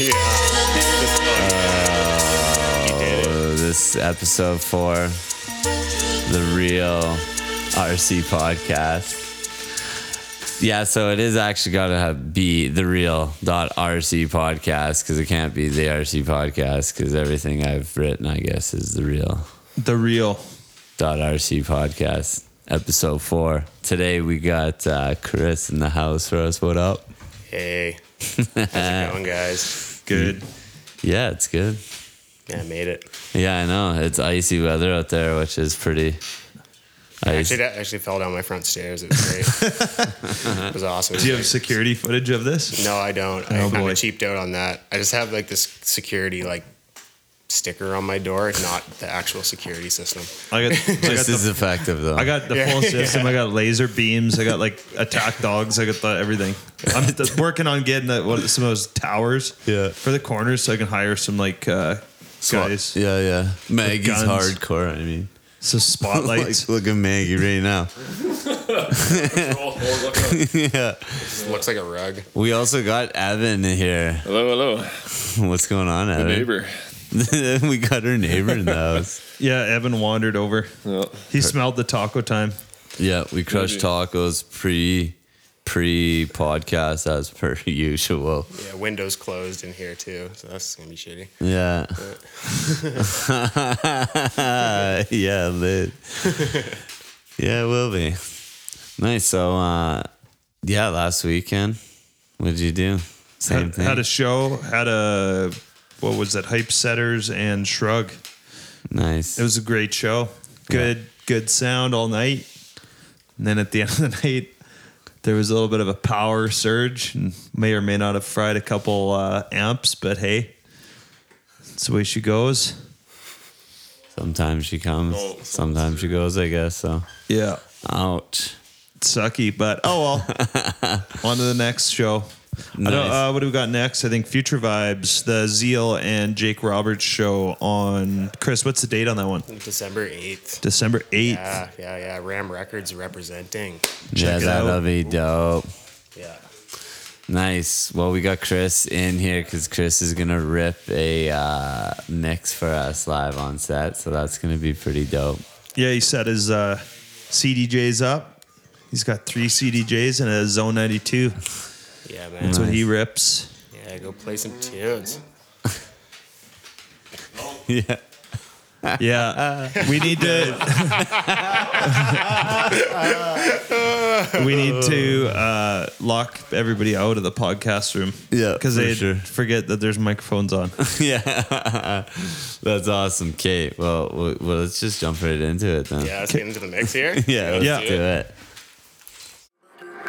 Yeah. He. Uh, this episode four, the real RC podcast. Yeah, so it is actually got to be the real dot RC podcast because it can't be the RC podcast because everything I've written, I guess, is the real The real. dot RC podcast episode four. Today we got uh, Chris in the house for us. What up? Hey. How's it going, guys? Good. Yeah, it's good. Yeah, I made it. Yeah, I know it's icy weather out there, which is pretty. I actually, I actually fell down my front stairs. It was great. it was awesome. Do you have security footage of this? No, I don't. Oh, I Oh, kind boy. of cheaped out on that. I just have like this security like sticker on my door, not the actual security system. I got, I got This is the, effective though. I got the full system. I got laser beams. I got like attack dogs. I got the everything. I'm th- working on getting the, what, some of those towers Yeah. for the corners so I can hire some like uh, guys. Yeah, yeah. Maggie's guns. hardcore. I mean, So spotlights. like, look at Maggie right now. yeah. It looks like a rug. We also got Evan here. Hello, hello. What's going on, Evan? The Evan? neighbor. we got her neighbor in the house. yeah, Evan wandered over. Well, He smelled the taco time. Yeah, we crushed tacos pre pre podcast as per usual. Yeah, windows closed in here too, so that's gonna be shitty. Yeah. yeah, lit. yeah, it will be. Nice. So uh yeah, last weekend, what did you do? Same Had, thing. had a show. Had a what was it? Hype setters and shrug. nice. It was a great show. Good, good sound all night. And then at the end of the night, there was a little bit of a power surge and may or may not have fried a couple uh, amps, but hey, that's the way she goes. sometimes she comes, Oh, sometimes she goes, I guess. So Yeah. ouch. Sucky, but oh well. On to the next show. I don't, Nice. uh, what do we got next? I think Future Vibes, the Zeal and Jake Roberts show on Chris. What's the date on that one? December eighth. December 8th. Yeah, yeah, yeah. Ram Records representing. yeah, it that'll be dope. Yeah. Nice. Well, we got Chris in here because Chris is gonna rip a uh, mix for us live on set, so that's gonna be pretty dope. Yeah, he set his uh, CDJs up. He's got three CDJs and a Xone 92. Yeah, man. That's what he rips. Yeah, go play some tunes. Yeah. Yeah, we need to. we need to uh, lock everybody out of the podcast room. Yeah, because for they sure. forget that there's microphones on. yeah. that's awesome, Kate. Well, well, well, let's just jump right into it then. Yeah, let's get into the mix here. Yeah, let's Yeah. do it.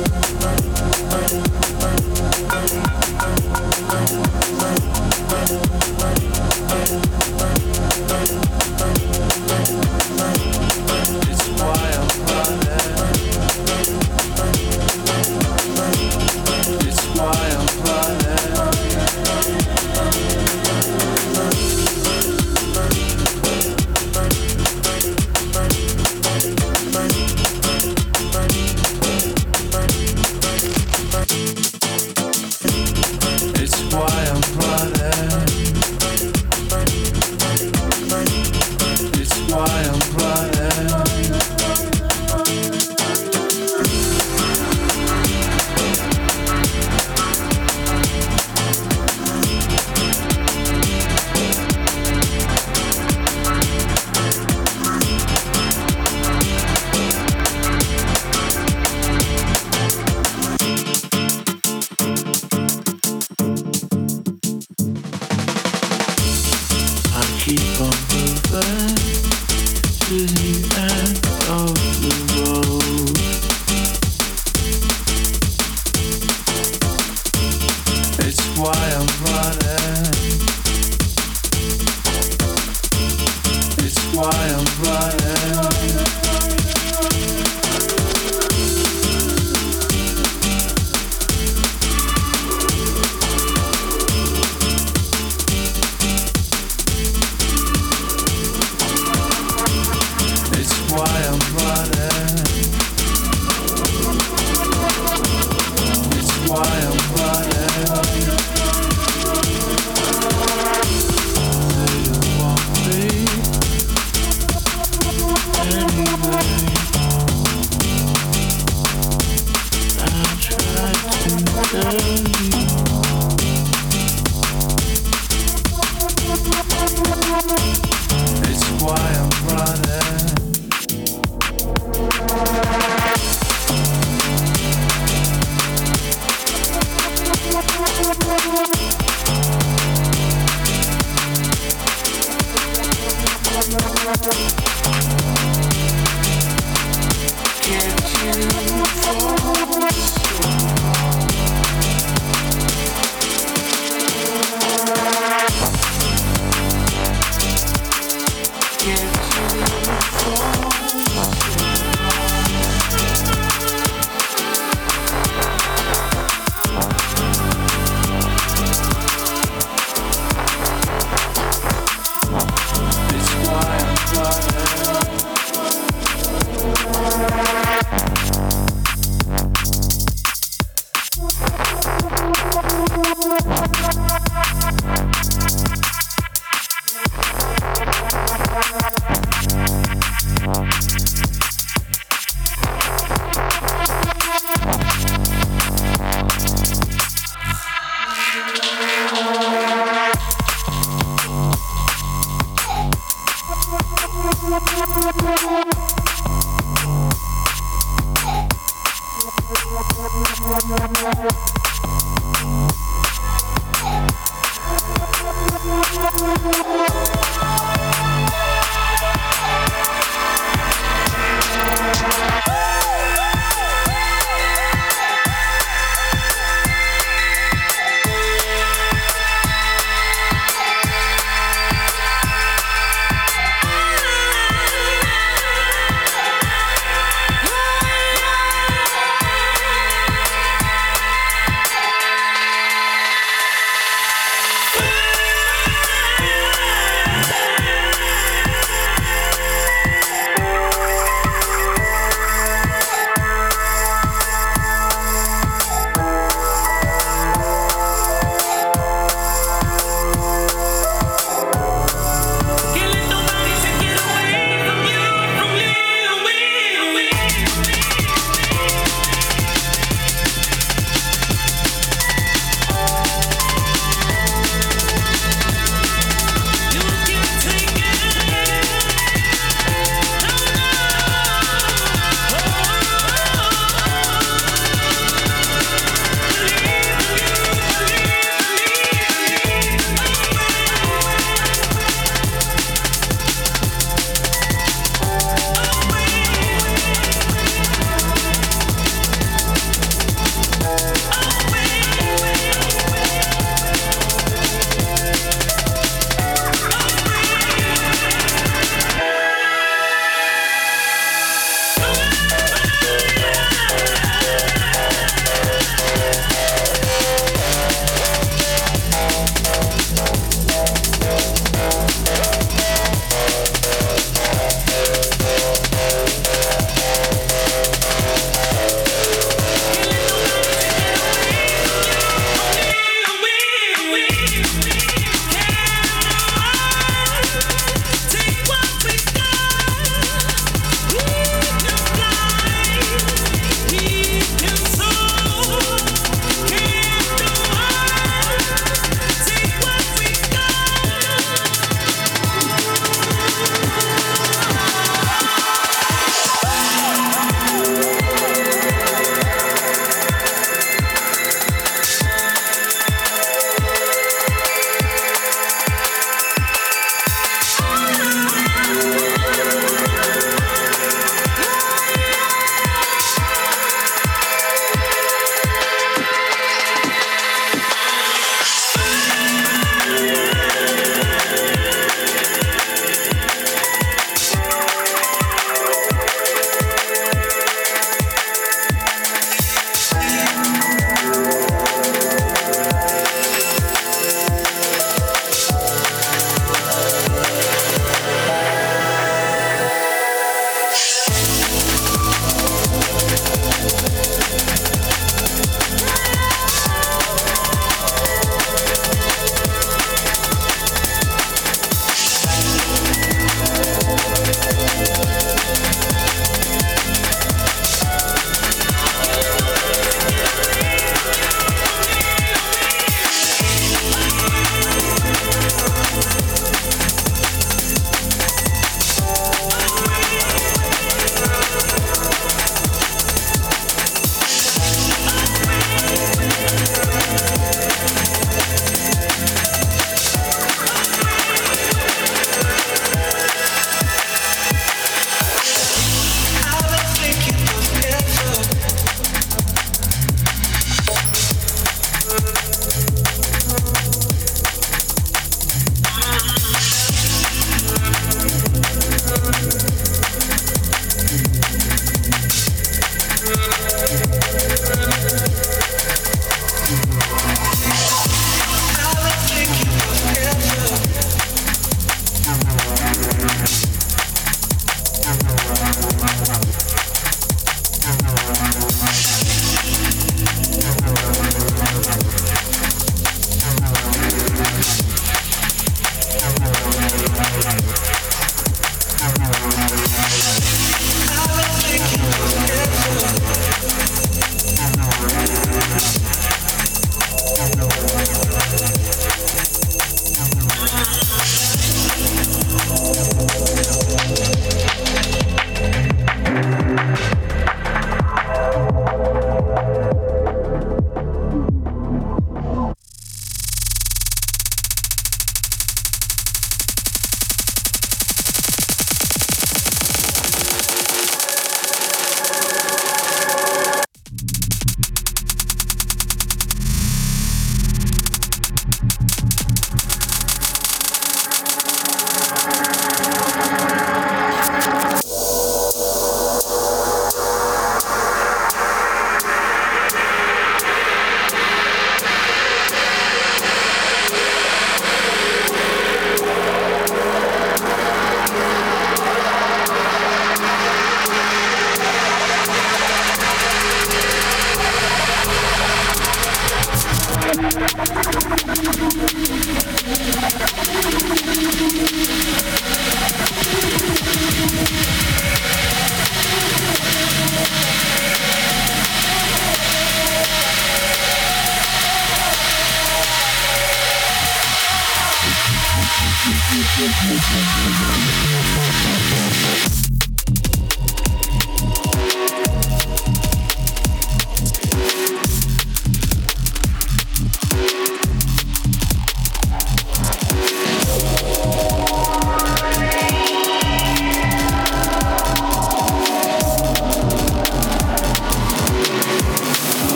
you.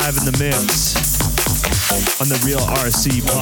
Live in the mix on the Real RC podcast.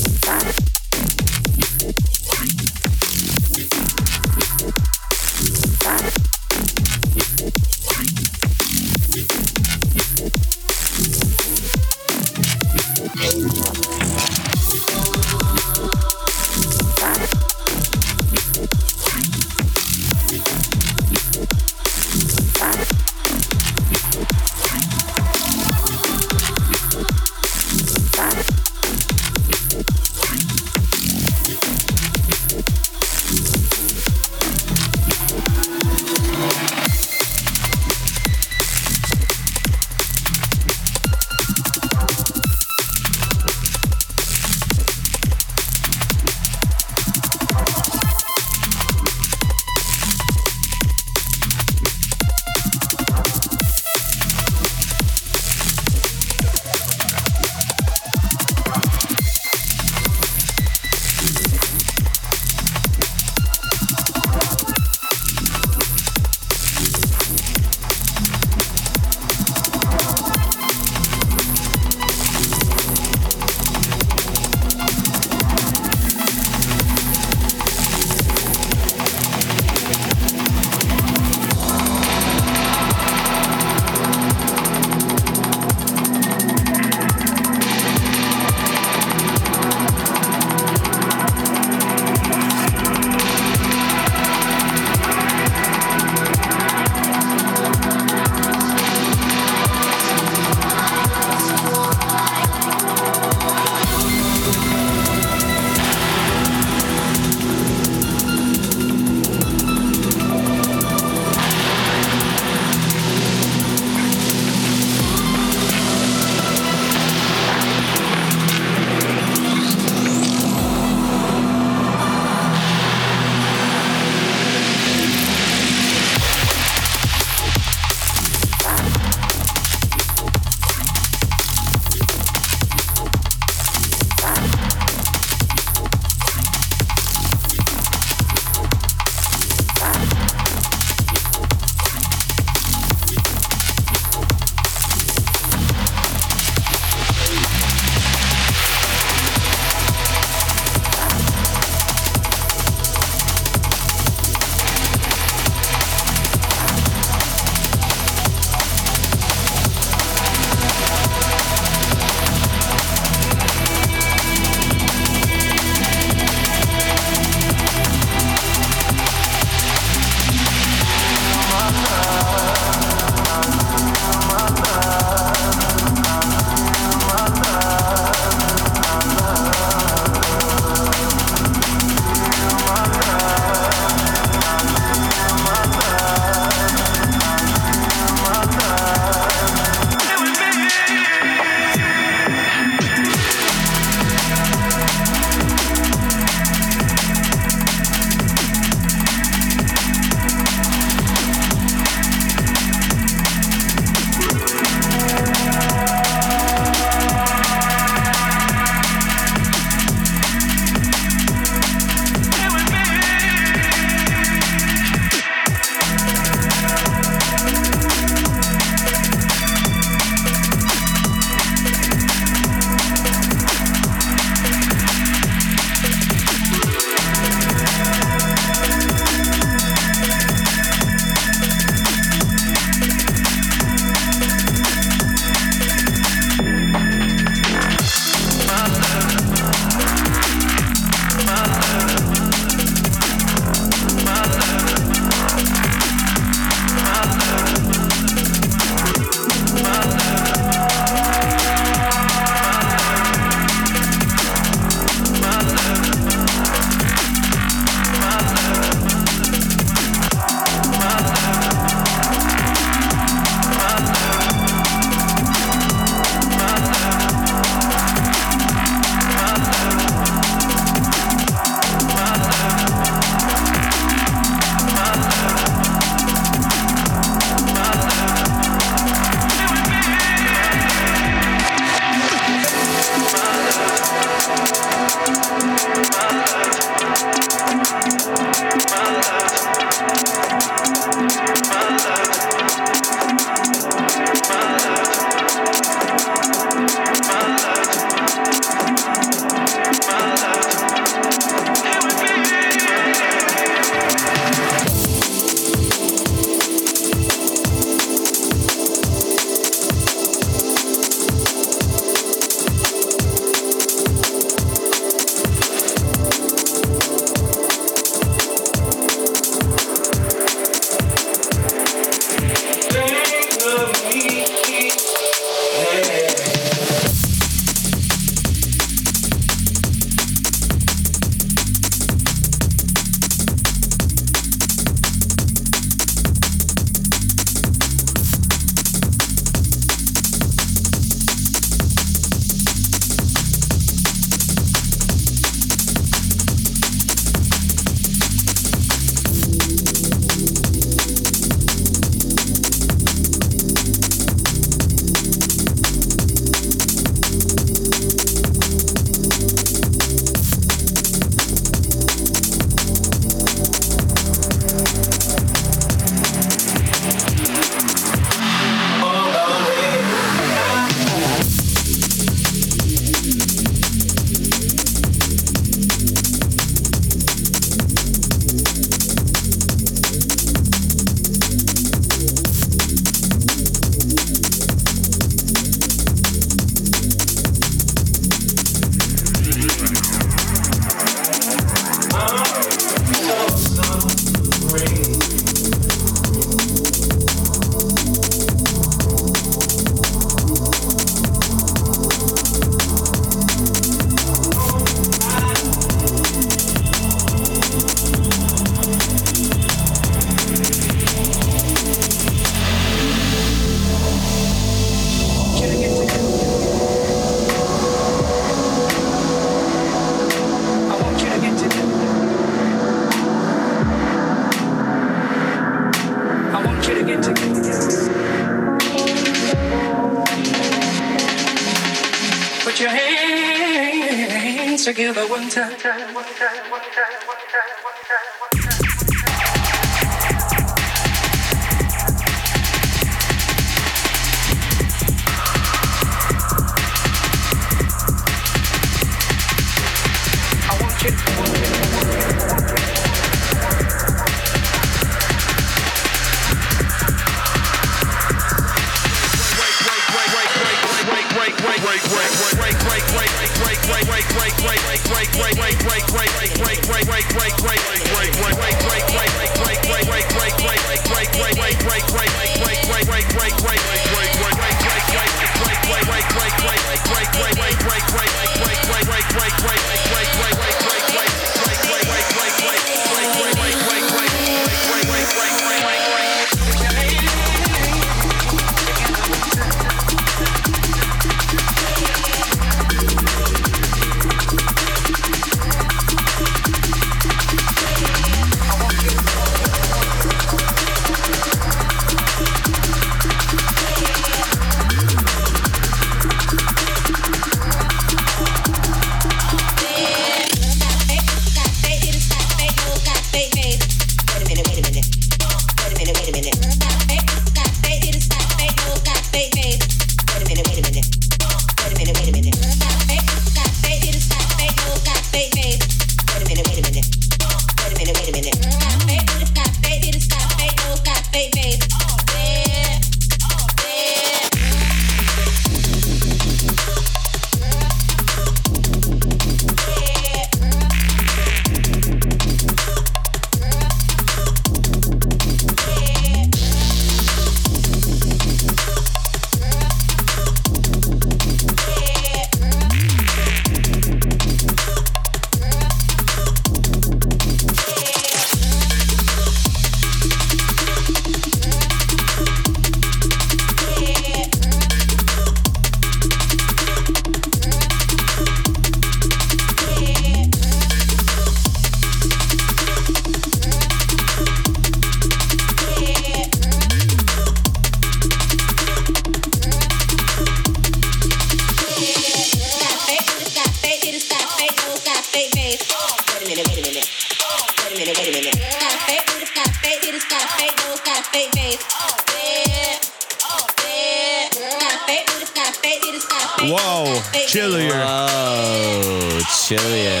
Chillier. Oh, chillier.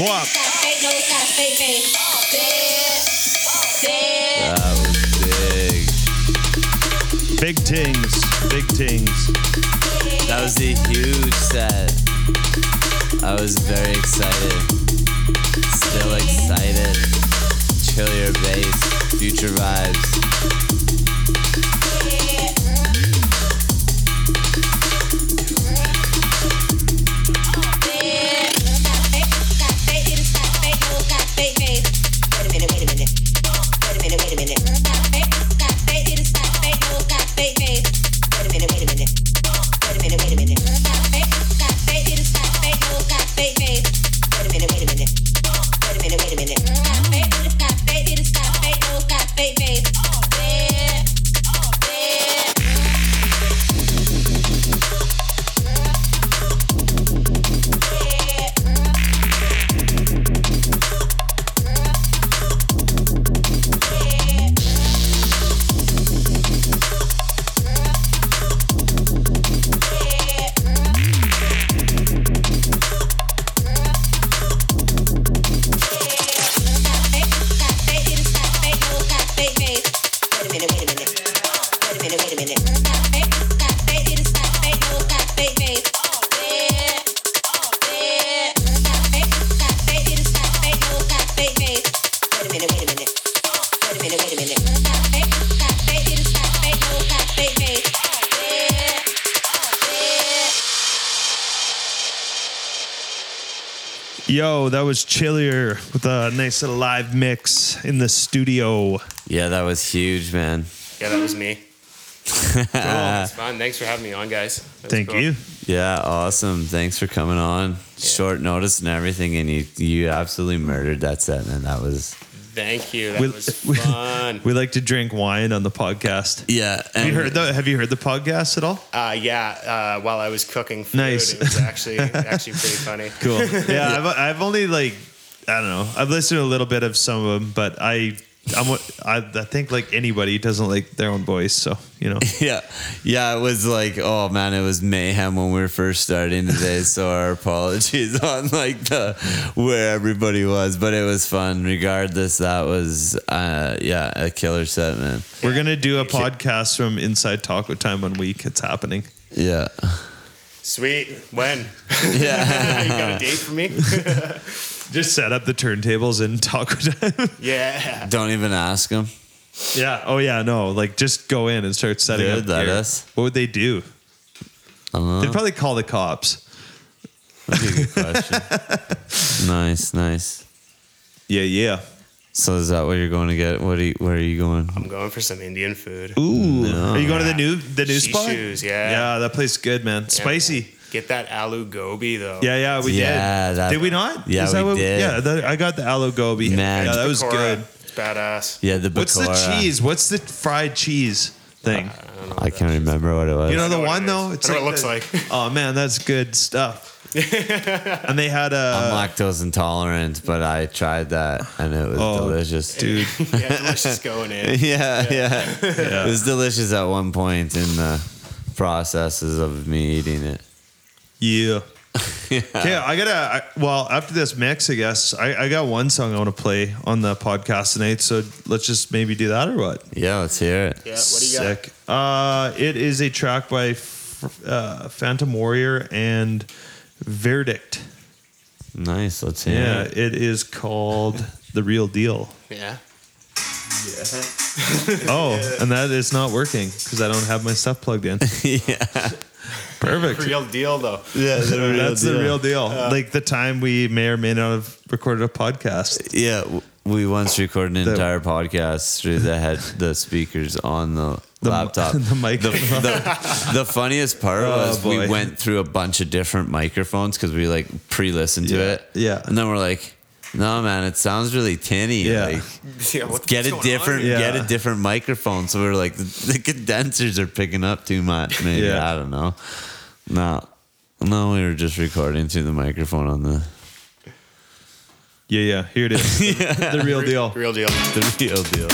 Guap. That was big. Big tings. Big tings. That was a huge set. I was very excited. Still excited. Chillier bass, future vibes. Yo, that was Chillier with a nice little live mix in the studio. Yeah, that was huge, man. Yeah, that was me. cool. It's fun. Thanks for having me on, guys. Thank cool. you. Yeah, awesome. Thanks for coming on. Short notice and everything, and you you absolutely murdered that set, man. That was Thank you. That We- was fun. We like to drink wine on the podcast. yeah. Have you heard the Have you heard the podcast at all? Uh, yeah, uh, while I was cooking food, Nice. it was actually actually pretty funny. Cool. Yeah, I've, I've only like I don't know. I've listened to a little bit of some of them, but I I'm I, I think like anybody doesn't like their own voice, so you know. Yeah, yeah. It was like, oh man, it was mayhem when we were first starting today. so our apologies on like the where everybody was, but it was fun. Regardless, that was uh, yeah, a killer set, man. We're gonna do a podcast from Inside Taco Time one week. It's happening. Yeah, Sweet. When? yeah. you got a date for me? Just set up the turntables and talk with them. yeah. Don't even ask them. yeah. Oh yeah. No. Like just go in and start setting They up. would let gear. us. What would they do? Uh, They'd probably call the cops. that'd be a good question. nice, nice. Yeah. Yeah. So is that what you're going to get? What are you, where are you going? I'm going for some Indian food. Ooh. Are you going to the new the new spot? Shishoos, yeah. Yeah. That place is good, man. Yeah, Spicy. man. Get that aloo gobi though. Yeah, yeah, we Yeah, did. that- did we not? yeah, that we what- did. Yeah, that, I got the aloo gobi. Man. yeah, that was Pakora. good. It's badass. Yeah, the What's the cheese? What's the fried cheese thing? I can't remember what it was. you know the know one it though. is. I know what it looks the- like. Oh man, that's good stuff. and they had I'm a lactose intolerant, but I tried that and it was Oh, delicious. dude. yeah, delicious going in. yeah, yeah, It was delicious at one point in the processes of me eating it. Yeah. yeah. Okay, I gotta. I, well, after this mix, I guess I, I got one song I want to play on the podcast tonight. So let's just maybe do that or what? Yeah, let's hear it. Yeah, what do you got? Sick. Uh, it is a track by F- uh, Phantom Warrior and Verdict. Nice, let's hear it. Yeah, it. it is called The Real Deal. Yeah. Yeah. oh, and that is not working because I don't have my stuff plugged in. yeah, Perfect. Real deal though. yeah, the That's the real deal. like the time we may or may not have recorded a podcast. Yeah, we once recorded an The- entire podcast through the head, the speakers on the, The laptop. the mic. The, the, the funniest part Oh, was we went through a bunch of different microphones because we like pre-listened to Yeah, it. yeah. and then we're like, no, man, it sounds really tinny. Yeah. Like, Yeah, what get fuck's a different? Yeah. get a different microphone so we are like the, the condensers are picking up too much maybe Yeah. i don't know no no we were just recording through the microphone on the Yeah, yeah. Here it is. The, the real deal. The real deal. the real deal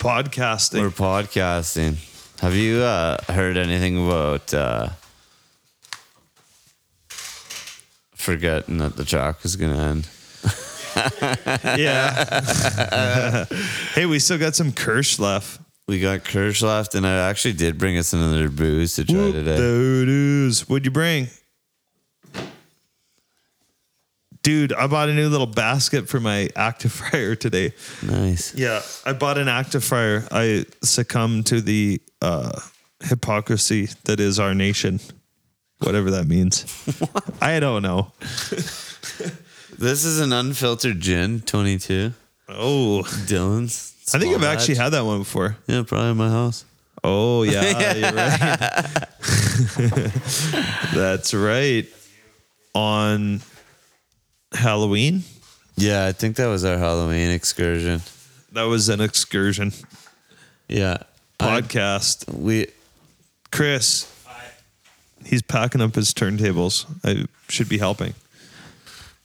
podcasting. We're podcasting. Have you uh, heard anything about uh, forgetting that the track is going to end? yeah. hey, we still got some Kirsch left. We got Kirsch left, and I actually did bring us another booze to try Whoop today. doodles. What'd you bring? Dude, I bought a new little basket for my active fryer today. Nice. Yeah, I bought an active fryer. I succumbed to the uh, hypocrisy that is our nation, whatever that means. I don't know. This is an unfiltered gin, 22. Oh, Dillon's. I think I've actually had that one before. Yeah, probably in my house. Oh yeah, you're right. That's right. On Halloween, Yeah, I think that was our Halloween excursion. that was an excursion Yeah. I- podcast. we Chris, he's packing up his turntables. I should be helping,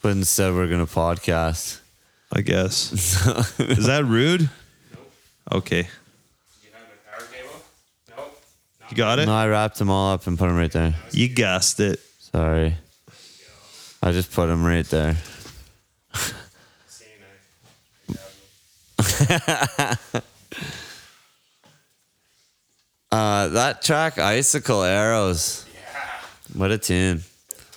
but instead we're gonna podcast. I guess. Is that rude? Okay, you have a power cable? Nope. you got it. No, I wrapped them all up and put them right there. You guessed it. Sorry. I just put them right there. Uh, that track, Icicle Arrows. What a tune.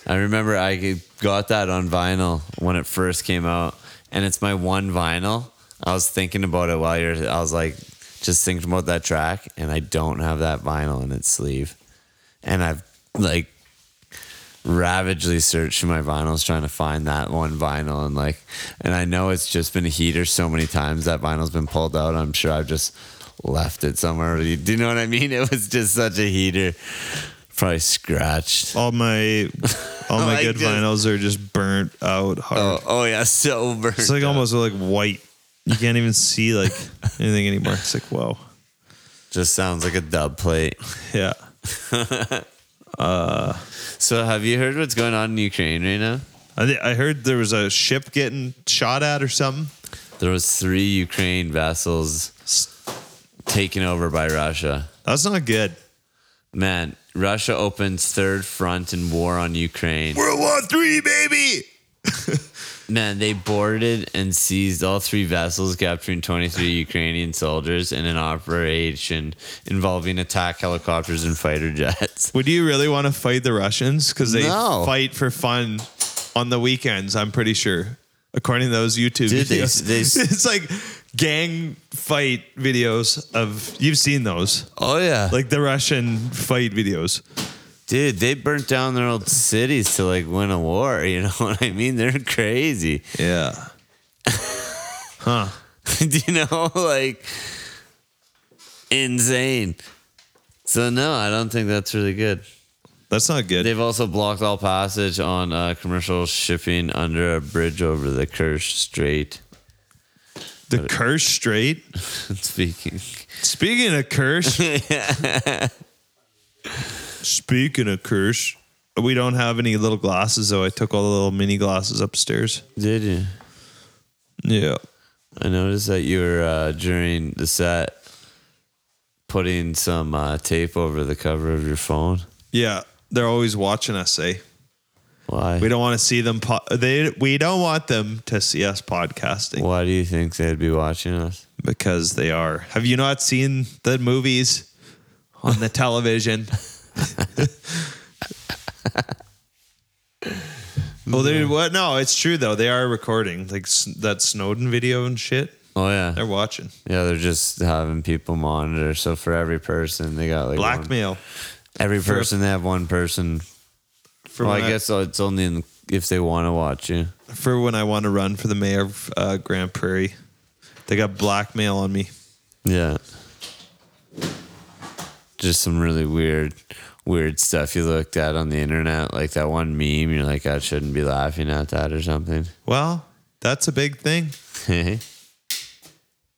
I remember I got that on vinyl when it first came out, and it's my one vinyl. I was thinking about it while you're, I was like, just thinking about that track, and I don't have that vinyl in its sleeve. And I've like ravagely searched my vinyls trying to find that one vinyl, and like, and I know it's just been a heater so many times that vinyl's been pulled out. I'm sure I've just left it somewhere. Do you know what I mean? It was just such a heater. Probably scratched. All my all my Like good just- vinyls are just burnt out hard. Oh, oh yeah, so burnt. It's like out. almost like white. You can't even see like anything anymore. It's like whoa. just sounds like a dub plate. Yeah. Uh, so have you heard what's going on in Ukraine right now? I, thi- I heard there was a ship getting shot at or something. There was three Ukraine vessels taken over by Russia. That's not good. Man, Russia opens third front in war on Ukraine. World War Three, baby. Man, they boarded and seized all three vessels, capturing 23 Ukrainian soldiers in an operation involving attack helicopters and fighter jets. Would you really want to fight the Russians? Because they No. fight for fun on the weekends. I'm pretty sure, according to those YouTube Dude, they- videos. they- it's like gang fight videos of you've seen those, Oh, yeah. like the Russian fight videos. Dude, they burnt down their old cities to like win a war. You know what I mean? They're crazy. Yeah. Huh. Do you know? Like, insane. So, no, I don't think that's really good. That's not good. They've also blocked all passage on uh, commercial shipping under a bridge over the Kerch Strait. the Kirsch Strait. Speaking. Speaking of Kirsch, speaking of Kirsch, we don't have any little glasses though. I took all the little mini glasses upstairs. Did you? Yeah. I noticed that you were uh, during the set putting some uh, tape over the cover of your phone. Yeah. They're always watching us, eh? Why? We don't want to see them. Po- they we don't want them to see us podcasting Why do you think they'd be watching us? because they are. Have you not seen the movies on the television? well, they what? No, it's true though. They are recording like s- that Snowden video and shit. Oh yeah, They're watching yeah. They're just having people monitor. So for every person, they got like one- blackmail. every for- person, they have one person. For well, when I guess it's only in, if they want to watch you. for when I want to run for the mayor of uh, Grande Prairie, they got blackmail on me. Yeah. Just some really weird, weird stuff you looked at on the internet, like that one meme. You're like, I shouldn't be laughing at that or something. Well, that's a big thing.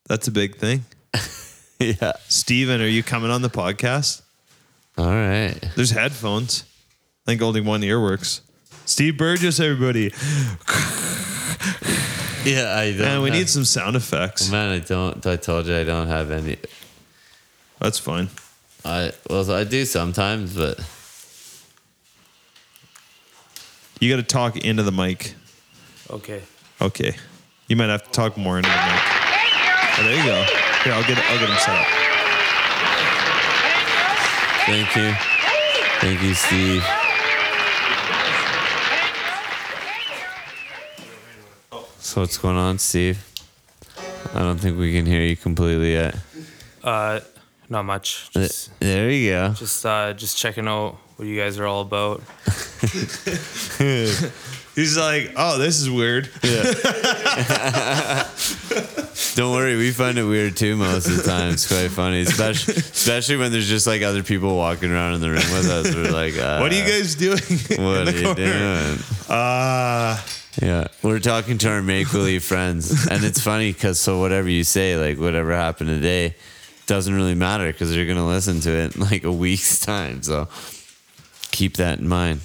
That's a big thing. yeah. Steven, are you coming on the podcast? All right. There's headphones. I think only one ear works. Steve Burgess, everybody. Yeah, I don't. Man, we have- need some sound effects. Man, I don't. I told you I don't have any. That's fine. I well, I do sometimes, but You got to talk into the mic. Okay. Okay. You might have to talk more into the mic. Oh, there you go. Here, I'll get I'll get him set up. thank you, thank you, Steve. So what's going on, Steve? I don't think we can hear you completely yet. Uh, not much. Just, There you go. just, uh, just checking out what you guys are all about. He's like, "Oh, this is weird." Yeah. Don't worry, we find it weird too most of the time. It's quite funny, especially especially when there's just like other people walking around in the room with us. We're like, uh, What are you guys doing? in What the are you corner? doing? Ah, Yeah, we're talking to our make believe friends, and it's funny because so whatever you say, like whatever happened today, doesn't really matter because you're gonna listen to it in like a week's time. So keep that in mind.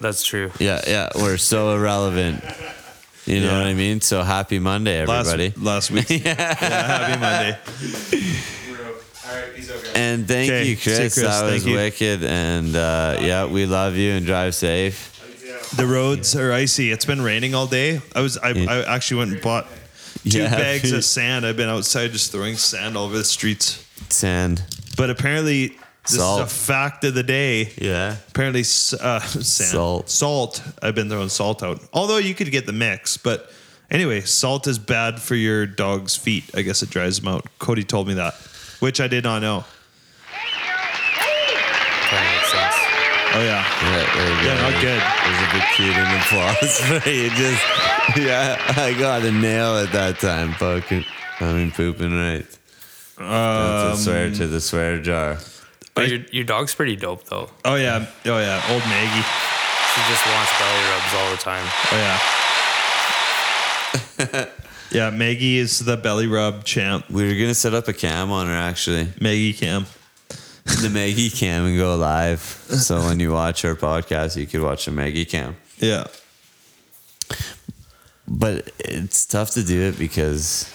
That's true. Yeah, yeah, we're so irrelevant. You know Yeah. what I mean? So happy Monday, last everybody. last week. yeah. happy Monday. And thank Okay, you, Chris. Chris. That was you. wicked. And uh, yeah, we love you and drive safe. The roads are icy. It's been raining all day. I was I, I actually went and bought two Yeah, bags of sand. I've been outside just throwing sand all over the streets. Sand. But apparently, this Salt. is a fact of the day. Yeah. Apparently, uh, sand, Salt. Salt. I've been throwing salt out. Although you could get the mix, but anyway, salt is bad for your dog's feet. I guess it dries them out. Cody told me that, which I did not know. Oh yeah, Yeah, there you go. Yeah, not good. There's a big cute and applause for you. Just, yeah, I got a nail at that time. Fucking, I mean, pooping right. That's a um, swear to the swear jar. But your, your dog's pretty dope though. oh yeah, oh yeah. Old Maggie. She just wants belly rubs all the time. Oh yeah. yeah, Maggie is the belly rub champ. We were gonna set up a cam on her actually, Maggie Cam. the Maggie cam, and go live. So when you watch our podcast, you could watch the Maggie cam. Yeah. But it's tough to do it because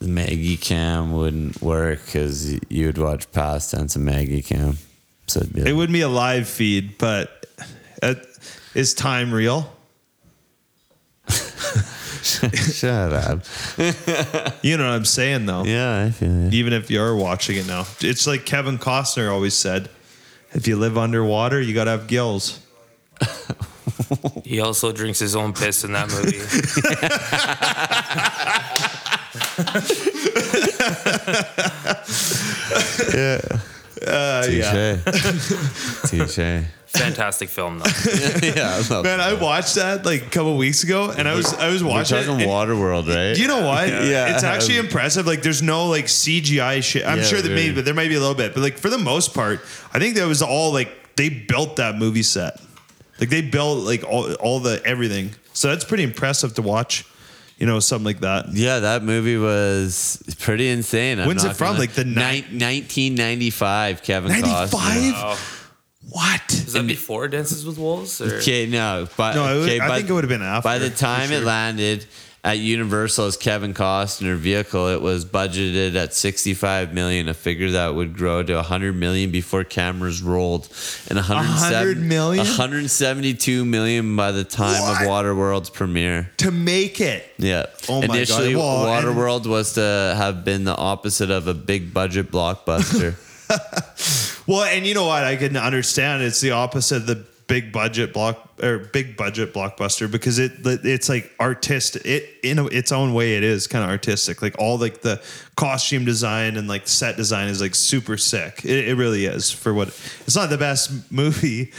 the Maggie cam wouldn't work because you would watch past tense of Maggie cam. So it'd be It would be a live feed, but is time real? shut up. You know what I'm saying, though. Yeah, I feel it. Even if you're watching it now, it's like Kevin Costner always said: if you live underwater, you gotta have gills. He also drinks his own piss in that movie. Uh, yeah, Touche. Touche. Fantastic film though. yeah, I man, I watched that like a couple weeks ago, and I was I was We're watching. it, talking and- Waterworld, right? You know what? Yeah. It's actually um, impressive. Like, there's no like CGI shit. I'm Yeah, sure that very. maybe, but there might be a little bit. But like for the most part, I think that was all like they built that movie set. Like they built like all all the everything. So that's pretty impressive to watch. You know, something like that. Yeah, that movie was pretty insane. I'm When's it from? gonna- Like the ni- 1995, Kevin 95? Costner. Wow. What? Is that before Dances with Wolves? Or? Okay, no, but No, it would- okay, I by- think it would have been after. By the for time it landed at Universal as Kevin Costner vehicle, it was budgeted at 65 million, a figure that would grow to 100 million before cameras rolled, and 107 100 million? 172 million by the time What? of Waterworld's premiere. to make it. Yeah. Oh my God. Initially, Well, and- Waterworld was to have been the opposite of a big budget blockbuster. Well, and you know what? I can understand. It's the opposite of the big budget block or big budget blockbuster because it it's like artistic. It in a, its own way, it is kind of artistic. Like all like the costume design and like set design is like super sick. It, it really is for what. It's not the best movie.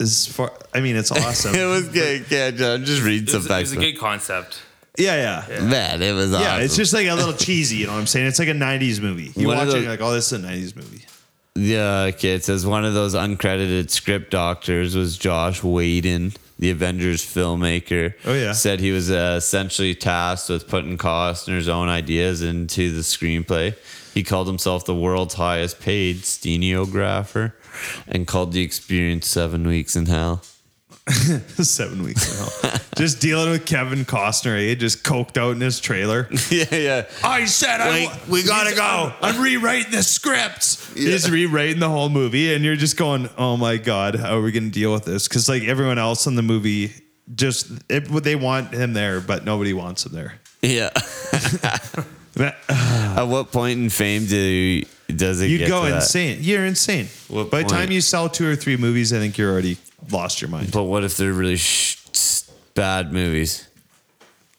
As far, I mean, it's awesome. it was good. Yeah, John, just read It some facts it was facts. a good concept. yeah, yeah. Man, it was awesome. Yeah, it's just like a little cheesy, you know what I'm saying? It's like a 90s movie. You One of watch it, you're like, oh, this is a 90s movie. Yeah, okay. It says one of those uncredited script doctors was Joss Whedon, the Avengers filmmaker. Oh, yeah. Said he was uh, essentially tasked with putting Costner's own ideas into the screenplay. He called himself the world's highest paid stenographer and called the experience seven weeks in hell. Seven weeks hell. just dealing with Kevin Costner, eh? Just coked out in his trailer. yeah, yeah. I said I Wait, we gotta go. I'm rewriting the scripts. He's rewriting the whole movie, and you're just going, "Oh my god, how are we going to deal with this?" Because like everyone else in the movie, just it, they want him there, but nobody wants him there. Yeah. At what point in fame do does it get go insane. You're insane. What By the time you sell two or three movies, I think you're already lost your mind. But what if they're really sh- bad movies?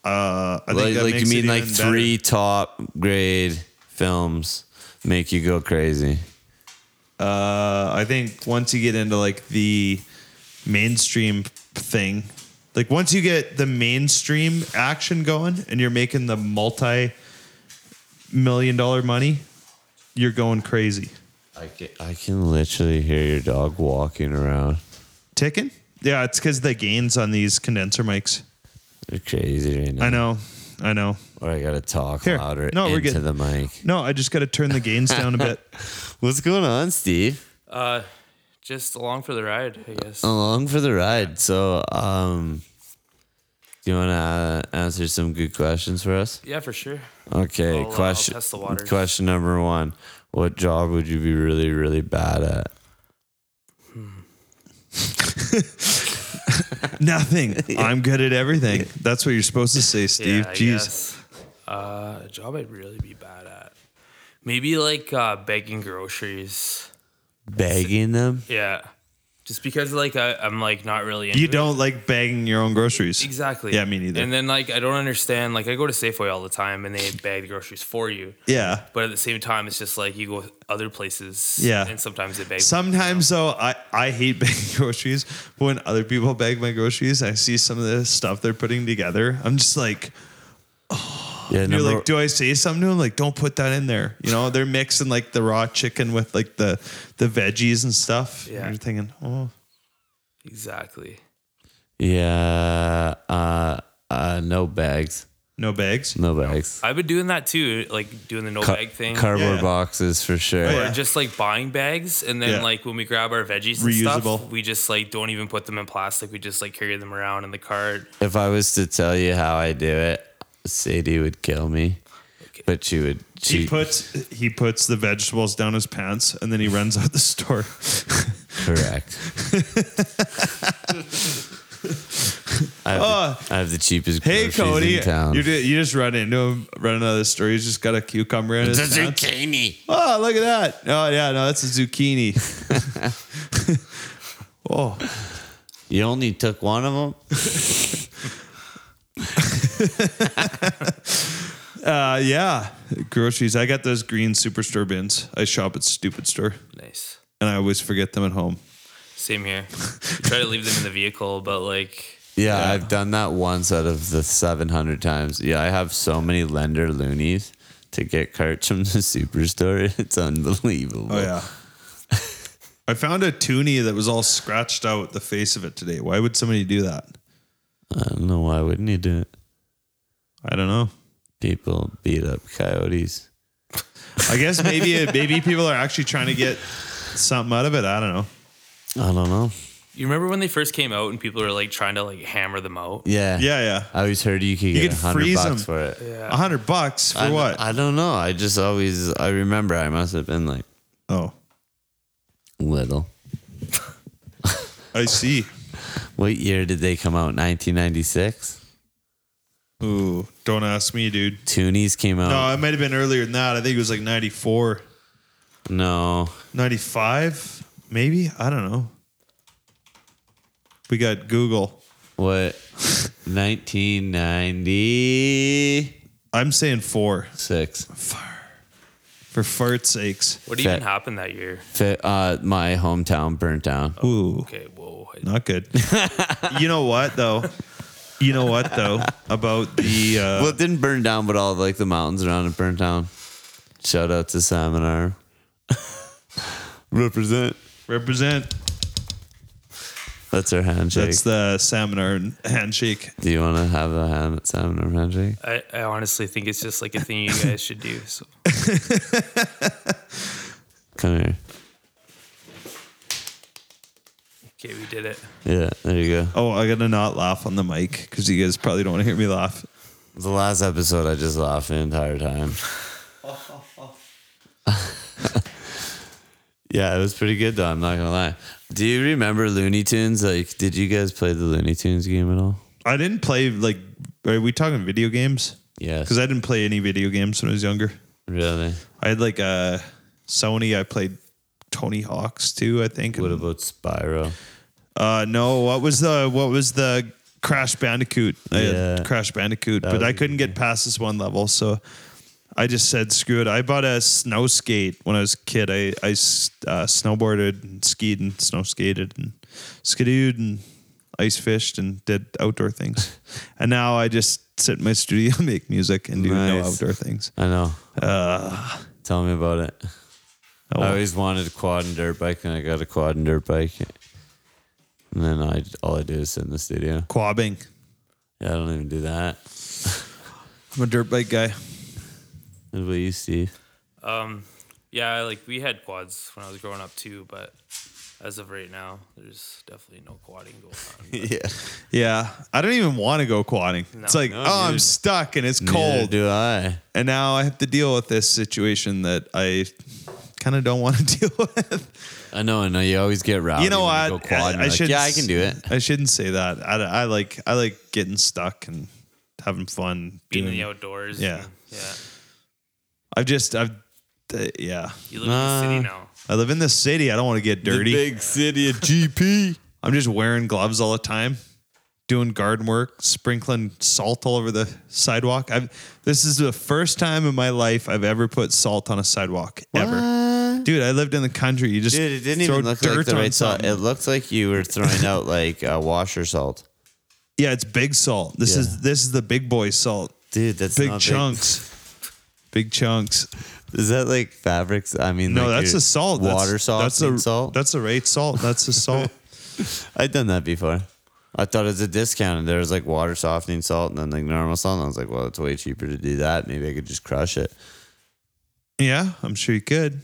Uh, I think Like, like you mean like even better. three top grade films make you go crazy? Uh, I think once you get into like the mainstream thing, like once you get the mainstream action going and you're making the multi million dollar money, you're going crazy. I can, I can literally hear your dog walking around. Ticking? Yeah, it's because the gains on these condenser mics. They're crazy right now. I know. I know. Or I gotta talk Here. louder No, we're into good. the mic. No, I just got to turn the gains down a bit. What's going on, Steve? Uh, just along for the ride, I guess. Along for the ride. So, um, do you want to uh, answer some good questions for us? Yeah, for sure. Okay, I'll, uh, I'll question. test the. Question number one: What job would you be really, really bad at? Nothing. I'm good at everything. That's what you're supposed to say, Steve. Yeah, I Jeez. guess. Uh, a job I'd really be bad at. Maybe like uh, begging groceries. Begging them? Yeah. Just because like I, I'm like not really into You don't like bagging your own groceries. Exactly. Yeah, me neither. And then like I don't understand. Like I go to Safeway all the time, and they bag the groceries for you. yeah. But at the same time, it's just like you go other places. Yeah. And sometimes they bag. Sometimes though, I, I hate bagging groceries. But when other people bag my groceries, I see some of the stuff they're putting together. I'm just like, Yeah, you're like, do I say something to them? Like, don't put that in there. You know, they're mixing like the raw chicken with like the the veggies and stuff. Yeah. And you're thinking, oh, Exactly. yeah, uh, uh, no bags, no bags. no bags. I've been doing that too, like doing the no Ca- bag thing. Cardboard Yeah. boxes for sure. Oh, or just like buying bags and then Yeah. like when we grab our veggies and Reusable. stuff we just like don't even put them in plastic we just like carry them around in the cart If I was to tell you how I do it, Sadie would kill me. But she would. She, He puts he puts the vegetables down his pants and then he runs out the store. correct. I have, Oh. the, ah. I have the cheapest Hey groceries Cody, in town. you ju- you just run into him running out of the store. He's just got a cucumber in his pants. zucchini. Oh, look at that! Oh yeah, no, that's a zucchini. oh, You only took one of them. uh, yeah, groceries. I got those green superstore bins. I shop at Stupid Store, nice and I always forget them at home. same here try to leave them in the vehicle but like Yeah, I've done that once out of the 700 times. Yeah, I have so many lender loonies to get carts from the superstore. It's unbelievable. Oh yeah. I found a toonie that was all scratched out the face of it today. Why would somebody do that? I don't know why wouldn't you do it? I don't know. People beat up coyotes. I guess maybe maybe people are actually trying to get something out of it. I don't know. I don't know. you remember when they first came out and people were like trying to like hammer them out Yeah. Yeah, yeah. I always heard you could You get could hundred freeze bucks 'em. for it. yeah A hundred bucks for I, what? I don't know. I just always I remember I must have been like oh, little. I see. What year did they come out? 1996. Ooh, don't ask me, dude. Toonies came out. No, it might have been earlier than that. I think it was like 94, No. 95, maybe. I don't know. We got Google. What? 1996. I'm saying four. For fart's sakes. what even Fat- happened that year Fi- Uh, my hometown burnt down. Ooh, okay whoa I- not good. you know what though? You know what though about the uh, Well, it didn't burn down, but all like the mountains around it burned down. Shout out to Salmon Arm. Represent. represent? That's our handshake. That's the Salmon Arm handshake. Do you want to have a hand Salmon Arm handshake? I, I honestly think it's just like a thing you guys should do so Come here. Okay we did it. Yeah, there you go. Oh, I gotta not laugh on the mic because you guys probably don't want to hear me laugh. The last episode, I just laughed the entire time. yeah, it was pretty good though. I'm not gonna lie. Do you remember Looney Tunes? Like, did you guys play the Looney Tunes game at all? I didn't play like. Are we talking video games? Yeah. Because I didn't play any video games when I was younger. Really? I had like a Sony. I played Tony Hawk's too. I think. What about Spyro? Uh, no. What was the what was the Crash Bandicoot? Yeah. Crash Bandicoot, That but I couldn't get past this one level, so I just said screw it. I bought a snow skate when I was a kid. I uh, snowboarded and skied and snow skated and skidooed and ice fished and did outdoor things. and now I just sit in my studio, make music, and do no outdoor things. I know. Uh, Tell me about it. Oh, I always wanted a quad and dirt bike, and I got a quad and dirt bike. And then I all I do is sit in the studio. quabbing. Yeah, I don't even do that. I'm a dirt bike guy. What about you, Steve? Um, yeah, like we had quads when I was growing up too, but as of right now, there's definitely no quadding going on. yeah. Yeah, I don't even want to go quadding. It's like, No, oh, I'm stuck and it's Neither cold. do I. And now I have to deal with this situation that I kind of don't want to deal with. I know, I know. You always get rowdy. you know what? You go quad, and I, like, should. yeah, I can do it. I shouldn't say that. I, I like I like getting stuck and having fun. Being in the outdoors. Yeah. and- yeah. I've just I've uh, yeah. You live in the city now. I live in the city. I don't want to get dirty. big city of GP. I'm just wearing gloves all the time, doing garden work, sprinkling salt all over the sidewalk. I've, this is the first time in my life I've ever put salt on a sidewalk ever. Dude, I lived in the country. You just Dude, it didn't throw even look dirt like the on right salt. something. It looked like you were throwing out like uh, washer salt. yeah, it's big salt. This Yeah. is this is the big boy salt. Dude, that's Big not chunks. Big chunks. Is that like fabrics? I mean, No, like that's your the salt. Water salt. That's the salt. That's the right salt. That's the salt. I've done that before. I thought it was a discount, and there was like water softening salt and then like normal salt. And I was like, well, it's way cheaper to do that. Maybe I could just crush it. yeah, I'm sure you could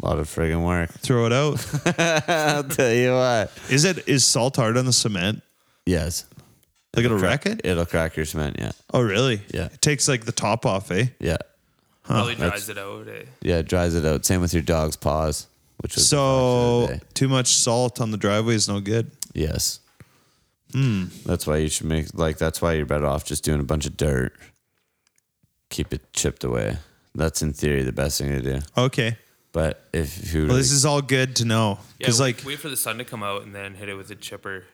A lot of friggin' work. throw it out. I'll tell you what. Is it is salt hard on the cement? Yes. Like it'll wreck it? It'll crack your cement. Yeah. Oh, really? Yeah. It takes like the top off, eh? Yeah. Probably that's- dries it out. Eh? Yeah. It dries it out. Same with your dog's paws, which was So fact of the day. too much salt on the driveway is no good. yes. Hmm. That's why you should make like that's why you're better off just doing a bunch of dirt. Keep it chipped away. That's in theory the best thing to do. Okay. But if you Well, this is all good to know Yeah, because wait- like wait for the sun to come out and then hit it with a chipper.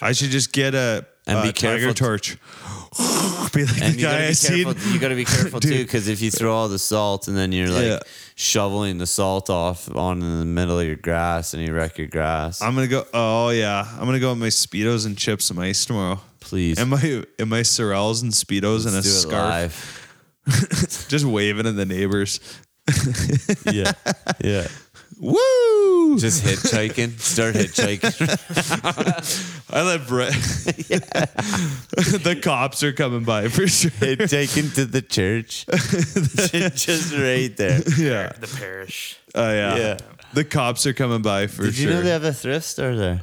I should just get a And a be tiger careful- torch. be like and the you gotta guy I be seen. careful. You gotta be careful too, because if you throw all the salt and then you're like Yeah. shoveling the salt off on in the middle of your grass and you wreck your grass, I'm gonna go. Oh yeah, I'm gonna go with my speedos and chips some ice tomorrow. please Am I and my Sorels and speedos and a do it scarf, live. just waving at the neighbors. yeah, yeah. Woo! Just hitchhiking. Start hitchhiking. I let Brett. the cops are coming by for sure. hitchhiking to the church. Just right there. Yeah. The parish. Oh yeah. Yeah. The cops are coming by for Did sure. Did you know they have a thrift store there?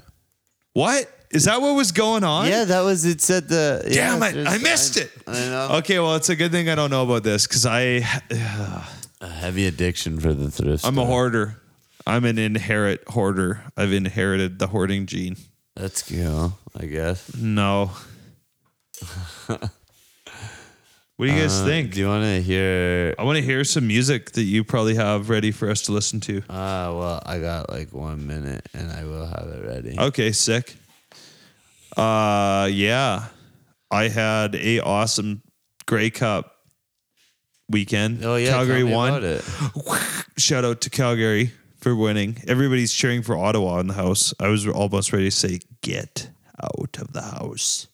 what? Is that what was going on? Yeah, that was. It said the. Damn yeah, it! I missed it. I know. Okay, well, it's a good thing I don't know about this because I, A heavy addiction for the thrift. I'm store. a hoarder. I'm an inherit hoarder. I've inherited the hoarding gene. That's cool. I guess. No. what do you guys Uh, think? Do you want to hear? I want to hear some music that you probably have ready for us to listen to. Ah, well, I got like one minute, and I will have it ready. Okay, sick. Uh yeah. I had a awesome Grey Cup weekend. Oh yeah, Calgary won. Shout out to Calgary for winning. Everybody's cheering for Ottawa in the house. I was almost ready to say, "Get out of the house."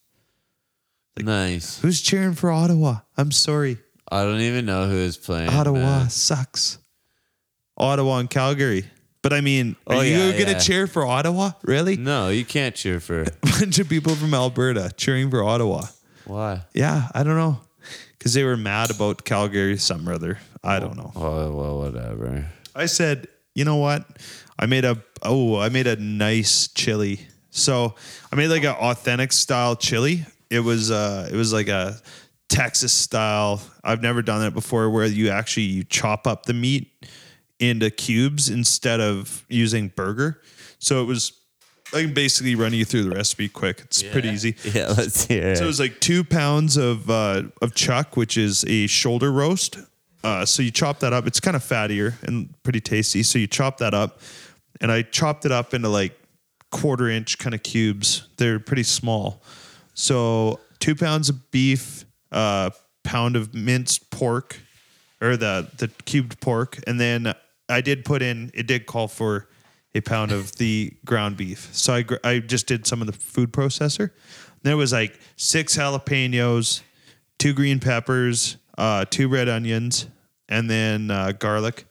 nice. Who's cheering for Ottawa? I'm sorry. I don't even know who is playing. Ottawa man. sucks. Ottawa and Calgary. But I mean, are Oh, you yeah, going to yeah. cheer for Ottawa? Really? No, you can't cheer for. A bunch of people from Alberta cheering for Ottawa. Why? Yeah, I don't know. Because they were mad about Calgary, some or other. I don't know. Oh well, whatever. I said, you know what? I made a oh, I made a nice chili So I made like an authentic style chili. It was uh it was like a Texas style. I've never done that before where you actually you chop up the meat into cubes instead of using burger. So it was I can basically run you through the recipe quick. It's pretty easy. Yeah, let's hear it. So it was like two pounds of uh, of chuck, which is a shoulder roast. Uh, so you chop that up. It's kind of fattier and pretty tasty. So you chop that up, and I chopped it up into like quarter inch kind of cubes. They're pretty small. So two pounds of beef, uh, pound of minced pork, or the the cubed pork, and then I did put in. It did call for a pound of the ground beef. So I gr- I just did some of the food processor. There was like six jalapenos, two green peppers, uh, two red onions, and then uh, garlic.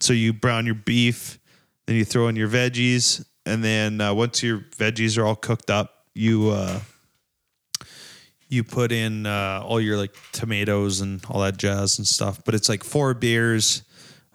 So you brown your beef, then you throw in your veggies, and then uh, once your veggies are all cooked up, you uh, you put in uh, all your like tomatoes and all that jazz and stuff. But it's like four beers,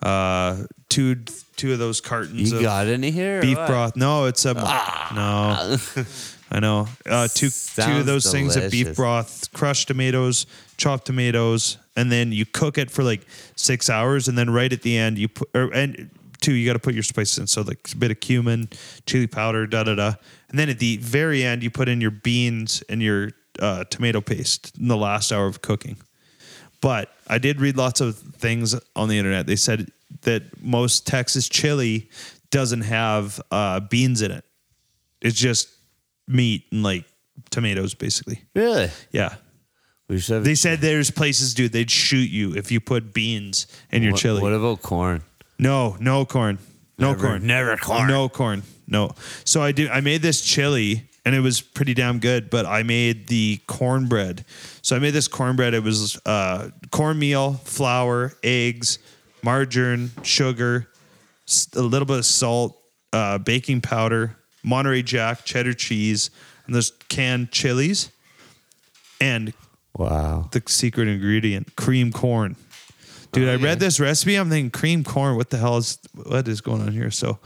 uh, two two of those cartons. You of got any here? beef broth? No, it's a no. I know. Uh, two two of Sounds those things of beef broth, crushed tomatoes, chopped tomatoes, and then you cook it for like six hours, and then right at the end you put or, and two you got to put your spices in, so like a bit of cumin, chili powder, da da da, and then at the very end you put in your beans and your uh, tomato paste in the last hour of cooking. But I did read lots of things on the internet. They said that most Texas chili doesn't have uh, beans in it. It's just meat and like tomatoes, basically. Really? Yeah. We should have. They said there's places, dude, they'd shoot you if you put beans in your what, chili. What about corn? No, no corn. No Never- corn. never corn. No corn. No. So I do I made this chili and it was pretty damn good, but I made the cornbread. So I made this cornbread. It was uh, cornmeal, flour, eggs, margarine, sugar, a little bit of salt, uh, baking powder, Monterey Jack, cheddar cheese, and those canned chilies, and Wow. the secret ingredient, cream corn. Dude, I read this recipe. I'm thinking cream corn. What the hell is what is going on here? So,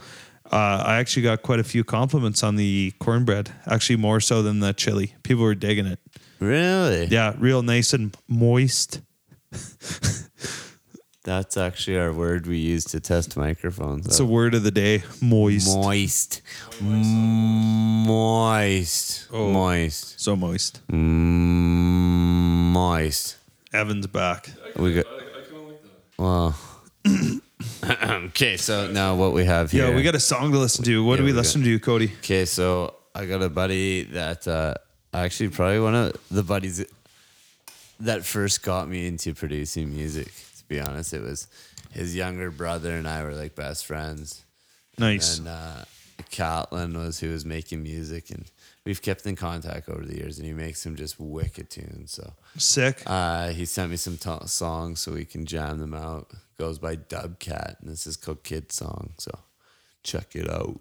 uh, I actually got quite a few compliments on the cornbread. Actually, more so than the chili. People were digging it. Really? Yeah, real nice and moist. That's actually our word we use to test microphones. It's a word of the day. Moist. moist. Moist. Oh. Moist. So moist. Mm, Moist. Evan's back. We got. Well. okay, so now what we have here. Yeah, we got a song to listen to. What Yeah, do we, we got- listen to, Cody? Okay, so I got a buddy that uh, actually probably one of the buddies that first got me into producing music. Be honest, it was his younger brother and I were like best friends. Nice. And uh, Catlin was who was making music, and we've kept in contact over the years. And he makes some just wicked tunes. So Sick. uh, he sent me some t- songs so we can jam them out. Goes by Dubcat, and this is called Kid Song. So check it out.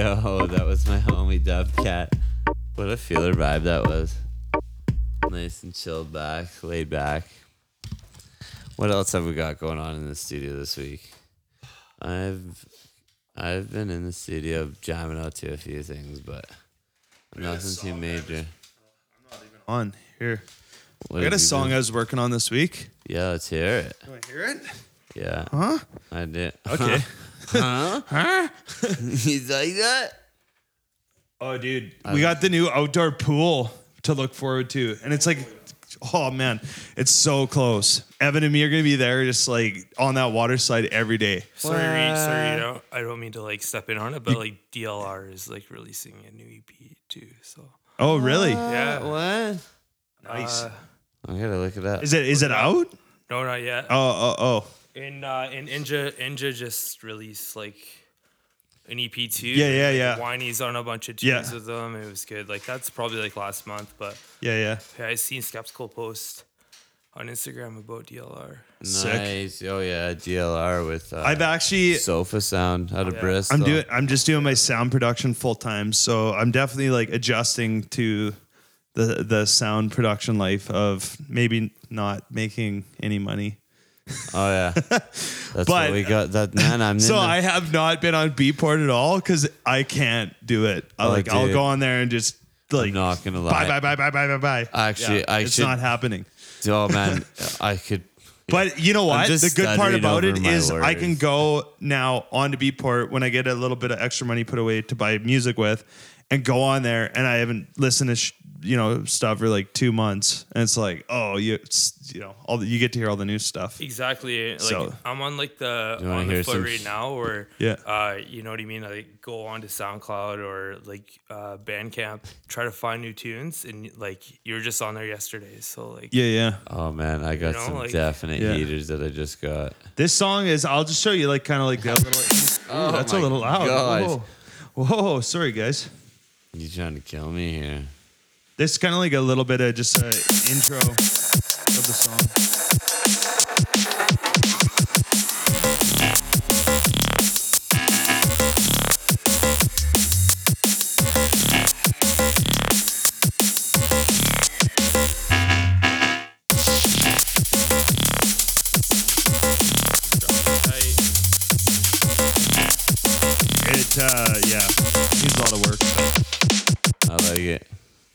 Yo, oh, that was my homie Dubcat. What a feeler vibe that was. Nice and chilled back, laid back. What else have we got going on in the studio this week? I've I've been in the studio jamming out to a few things, but nothing too major. I'm not even On here. What I got a song been- I was working on this week. Yeah, let's hear it. Do I hear it? Yeah. Huh? I did. Okay. huh? huh? He's like that. Oh, dude, we got the new outdoor pool to look forward to, and it's like, oh man, it's so close. Evan and me are gonna be there, just like on that water slide every day. Sorry, sorry, you know, I don't mean to like step in on it, but like DLR is like releasing a new EP too. So Oh, really? yeah, What? Nice. Uh, I gotta look it up. Is it is it out? no, not yet. Oh, oh, oh. And uh, and Inja Inja just released like an EP too. Yeah, yeah, yeah. Whiney's on a bunch of tunes Yeah. with them. It was good. Like that's probably like last month, but Yeah, yeah. yeah, I seen Skeptical post on Instagram about DLR. Sick. Nice. Oh yeah, DLR with uh, I've actually Sofa Sound out of Yeah. Bristol. I'm doing I'm just doing my sound production full time, so I'm definitely like adjusting to the the sound production life of maybe not making any money. Oh yeah, that's But- what we got. That man, I'm So I have not been on Beatport at all because I can't do it. I, Oh, like I'll go on there and just like I'm not gonna bye lie. bye bye bye bye bye bye. Actually, I it's should- not happening. Oh man, I could. But you know what? The good part about it is is I can go now on to Beatport when I get a little bit of extra money put away to buy music with, and go on there. And I haven't listened to sh- you know stuff for like two months, and it's like, oh, you you know all the, you get to hear all the new stuff. Exactly. Like So- I'm on like the on the foot right sh- now where Yeah. uh you know what I mean? I like go on to SoundCloud or like uh Bandcamp, try to find new tunes and like you were just on there yesterday. So like Yeah, yeah. Oh man, I got know, some like- definite Yeah. heaters that I just got. This song is. I'll just show you like kind of like a little. Ooh, that's a my little loud. God. Whoa. Whoa, sorry guys. You trying to kill me here? This is kind of like a little bit of just an intro of the song.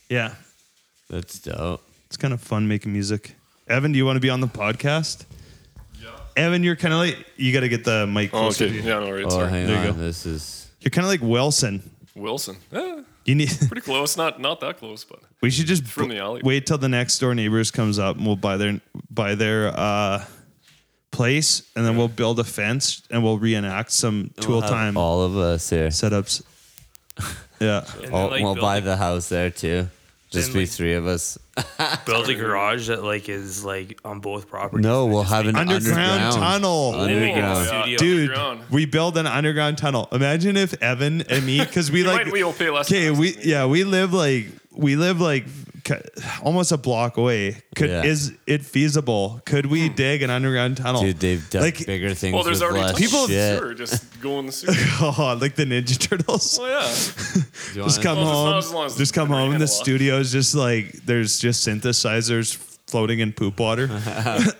Yeah, That's dope. it's kind of fun making music. Evan, do you want to be on the podcast? Yeah. Evan, you're kind of like you got to get the mic. Oh, closer okay. to you. Yeah, no worries. Oh, Sorry. hang There you on. go. This is You're kind of like Wilson. Wilson. Eh, You need. pretty close. Not not that close, but We should just From the alley. wait till the next door neighbors comes up, and we'll buy their buy their uh, place, and then we'll build a fence, and we'll reenact some tool We'll have time All of us here. setups. Yeah. and then, Oh, like, we'll build, buy the house there too. Just Then, be like- three of us. build a garage that like is like on both properties. No, we'll have an Underground, underground, tunnel. Underground. yeah. studio. Dude, Underground. we build an underground tunnel. Imagine if Evan and me, because we You like, might- we'll pay less okay, tax we yeah, we live like we live like ca- almost a block away. Could Yeah. is it feasible? Could we hmm. dig an underground tunnel? Dude, they've done Like- bigger things Well, there's with already less People- shit. Sure, just go in the sewer. oh, like the Ninja Turtles. oh yeah. Just come Well, home. as long as just come home. and The studio is just like there's just synthesizers floating in poop water.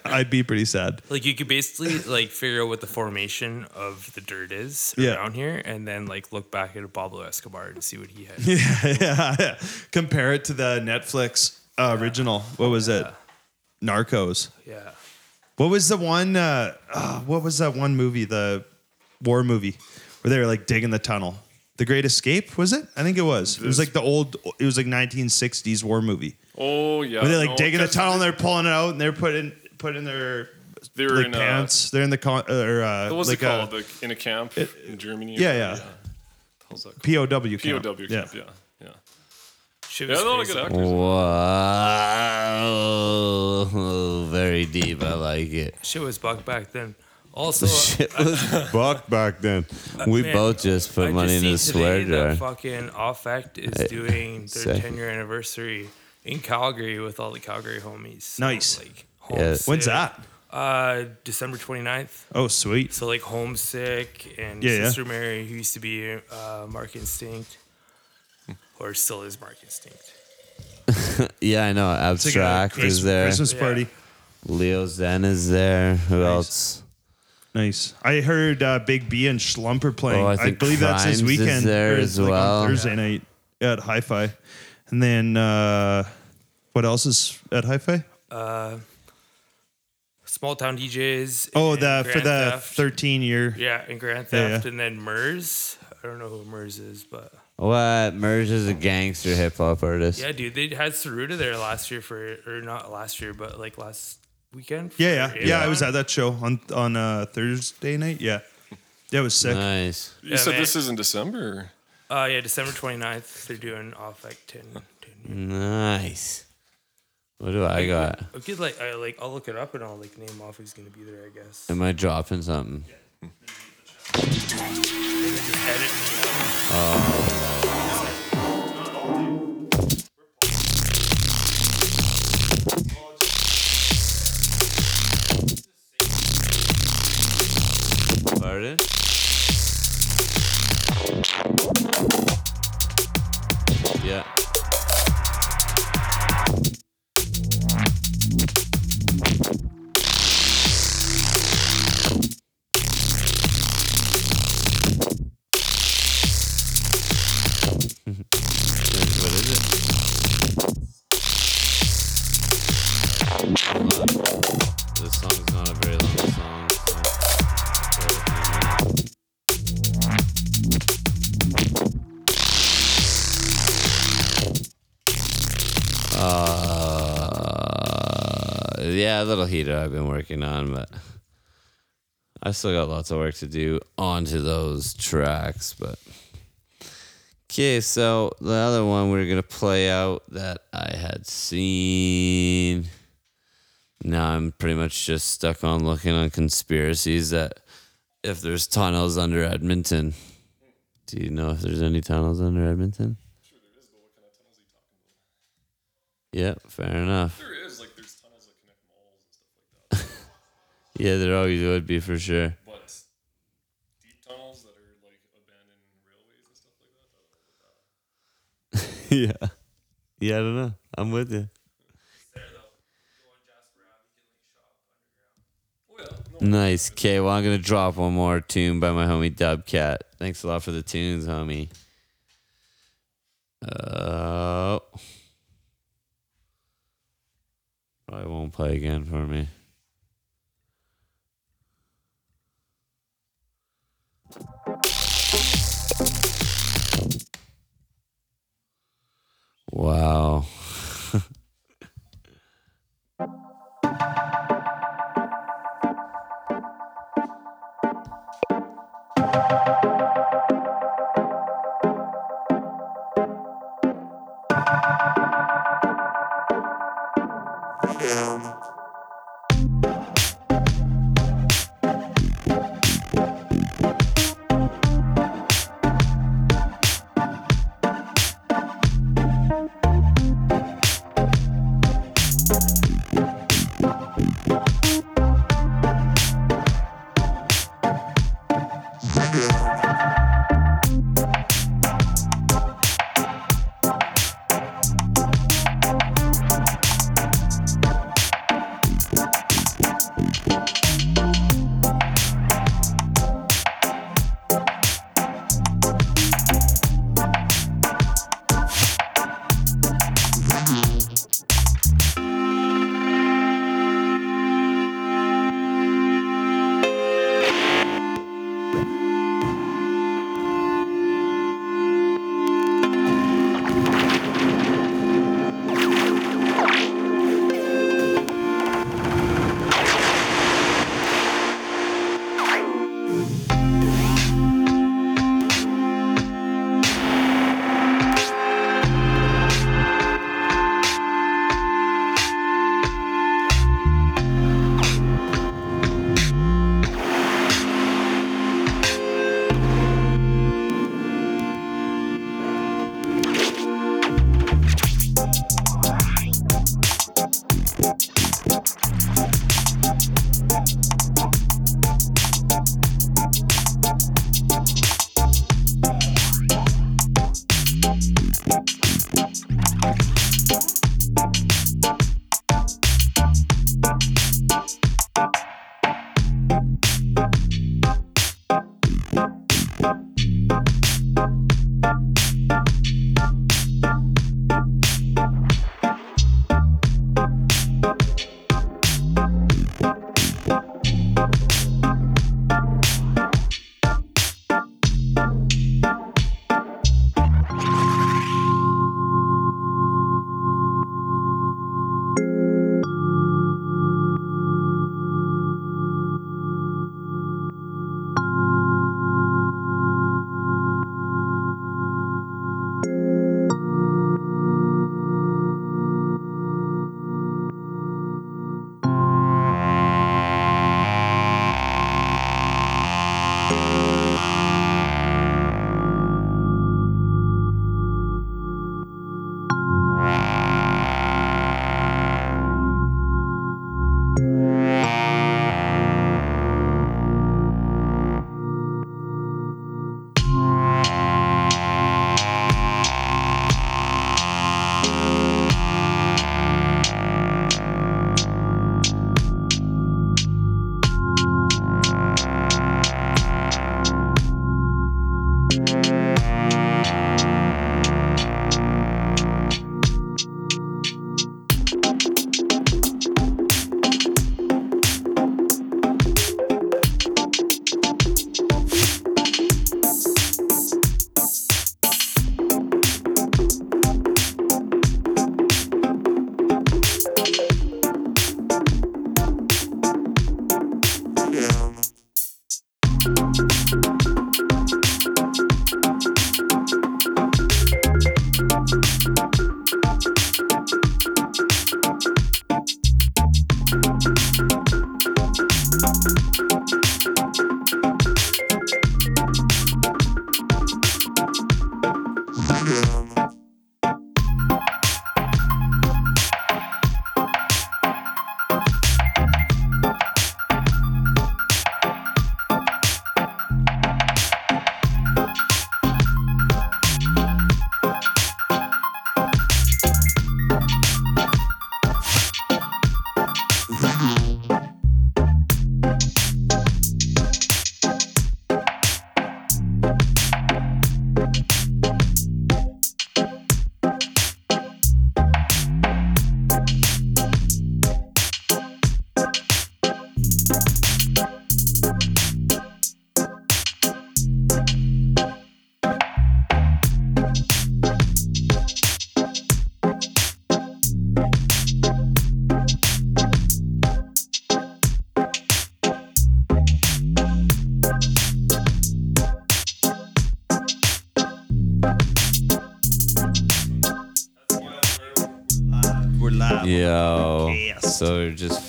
I'd be pretty sad. Like you could basically like figure out what the formation of the dirt is Yeah. around here, and then like look back at Pablo Escobar and see what he had. yeah, yeah, yeah. Compare it to the Netflix uh, original. What was it? Narcos. yeah. What was the one? Uh, uh, what was that one movie? The war movie where they were like digging the tunnel. The Great Escape was it? I think it was. It was like the old. It was like 1960s war movie Oh yeah. where they're like no, digging the 'cause tunnel and they're pulling it out and they're putting putting their They were like in uh, pants. they're in the con or uh, what was like it called? a like in a camp in Germany. yeah, yeah. How's that called? POW camp. POW camp. Yeah. Yeah. Shit Yeah, was they're all crazy. good actors. Wow, very deep. I like it. Shit was buck back then. Also, Shit was buck back then. We man, both just put I money just in the seen swear today jar. That fucking Affect is Hey, doing their 10 year anniversary in Calgary with all the Calgary homies. So, Nice. Like, Yeah. When's that? Uh, December 29th. Oh, sweet. So like Homesick and Yeah, yeah. Sister Mary, who used to be uh, Mark Instinct, or still is Mark Instinct. Yeah, I know. It's like a Abstract Chris- is there. Christmas Yeah. party. Leo Zen is there. Who Nice. else? Nice. I heard uh, Big B and Schlumper playing. Oh, I I, think believe that's this Crimes is weekend. there or as like on well. Thursday night at Hi-Fi, and then uh, what else is at Hi-Fi? Uh, Small Town DJs. Oh, and the for Grand the Theft. 13 year. Yeah, and Grand Theft, yeah. and then Mers. I don't know who Mers is, but What? Merge is a gangster hip hop artist. yeah, dude, they had Saruta there last year for, or not last year, but like last weekend. for Yeah, yeah, yeah. I was at that show on on uh, Thursday night. Yeah, that was sick. Nice. You Yeah, said man. this is in December. Uh, yeah, December 29th. They're doing off like 10. 10 Nice. What do I got? I could like, I like, I'll look it up and I'll like name off who's gonna be there. I guess. Am I dropping something? Just edit Pardon? Yeah. Yeah, a little heater I've been working on, but I still got lots of work to do onto those tracks. But okay, so the other one we are gonna play out that I had seen. Now I'm pretty much just stuck on looking on conspiracies that if there's tunnels under Edmonton. Do you know if there's any tunnels under Edmonton? Sure, there is. But what kind of tunnels? Yeah, fair enough. There is like there's tunnels that connect malls and stuff like that. Yeah, there always would be for sure. But deep tunnels that are like abandoned railways and stuff like that. yeah. Yeah, I don't know. I'm with you. Nice. Okay, well, I'm going to drop one more tune by my homie Dubcat. Thanks a lot for the tunes, homie. Uh, probably won't play again for me. Wow.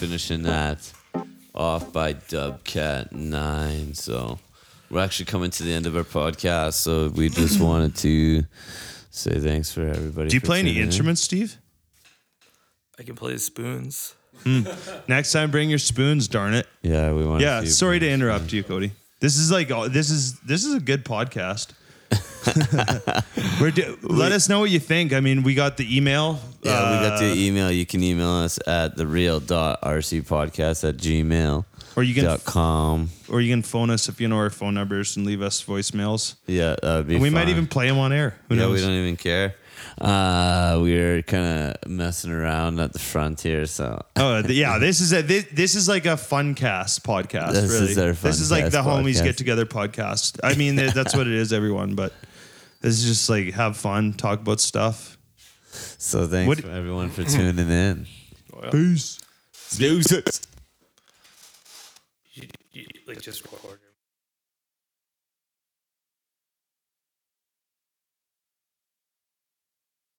Finishing that off by Dubcat 9. So we're actually coming to the end of our podcast. So we just wanted to say thanks for everybody. Do you play any tuning in. instruments, Steve? I can play the spoons. Hmm. Next time, bring your spoons. Darn it. Yeah, we want. To. Yeah. Sorry to interrupt you, Cody. This is like oh, this is this is a good podcast. We're do, let us know what you think. I mean, we got the email. Yeah, we got uh, the email. You can email us at the real.rcpodcast at gmail. Or you can- dot com. or you can phone us if you know our phone numbers and leave us voicemails. Yeah, that'd be And we might even play them on air. Who yeah, knows? we don't even care. Uh, we're kind of messing around at the front here, so Oh yeah, this is a this, this is like a fun cast podcast. This really, is our this is like the homies get together podcast. I mean, that's what it is, everyone. But this is just like have fun, talk about stuff. So thanks What- for everyone for tuning in. Peace. You, you, like just record.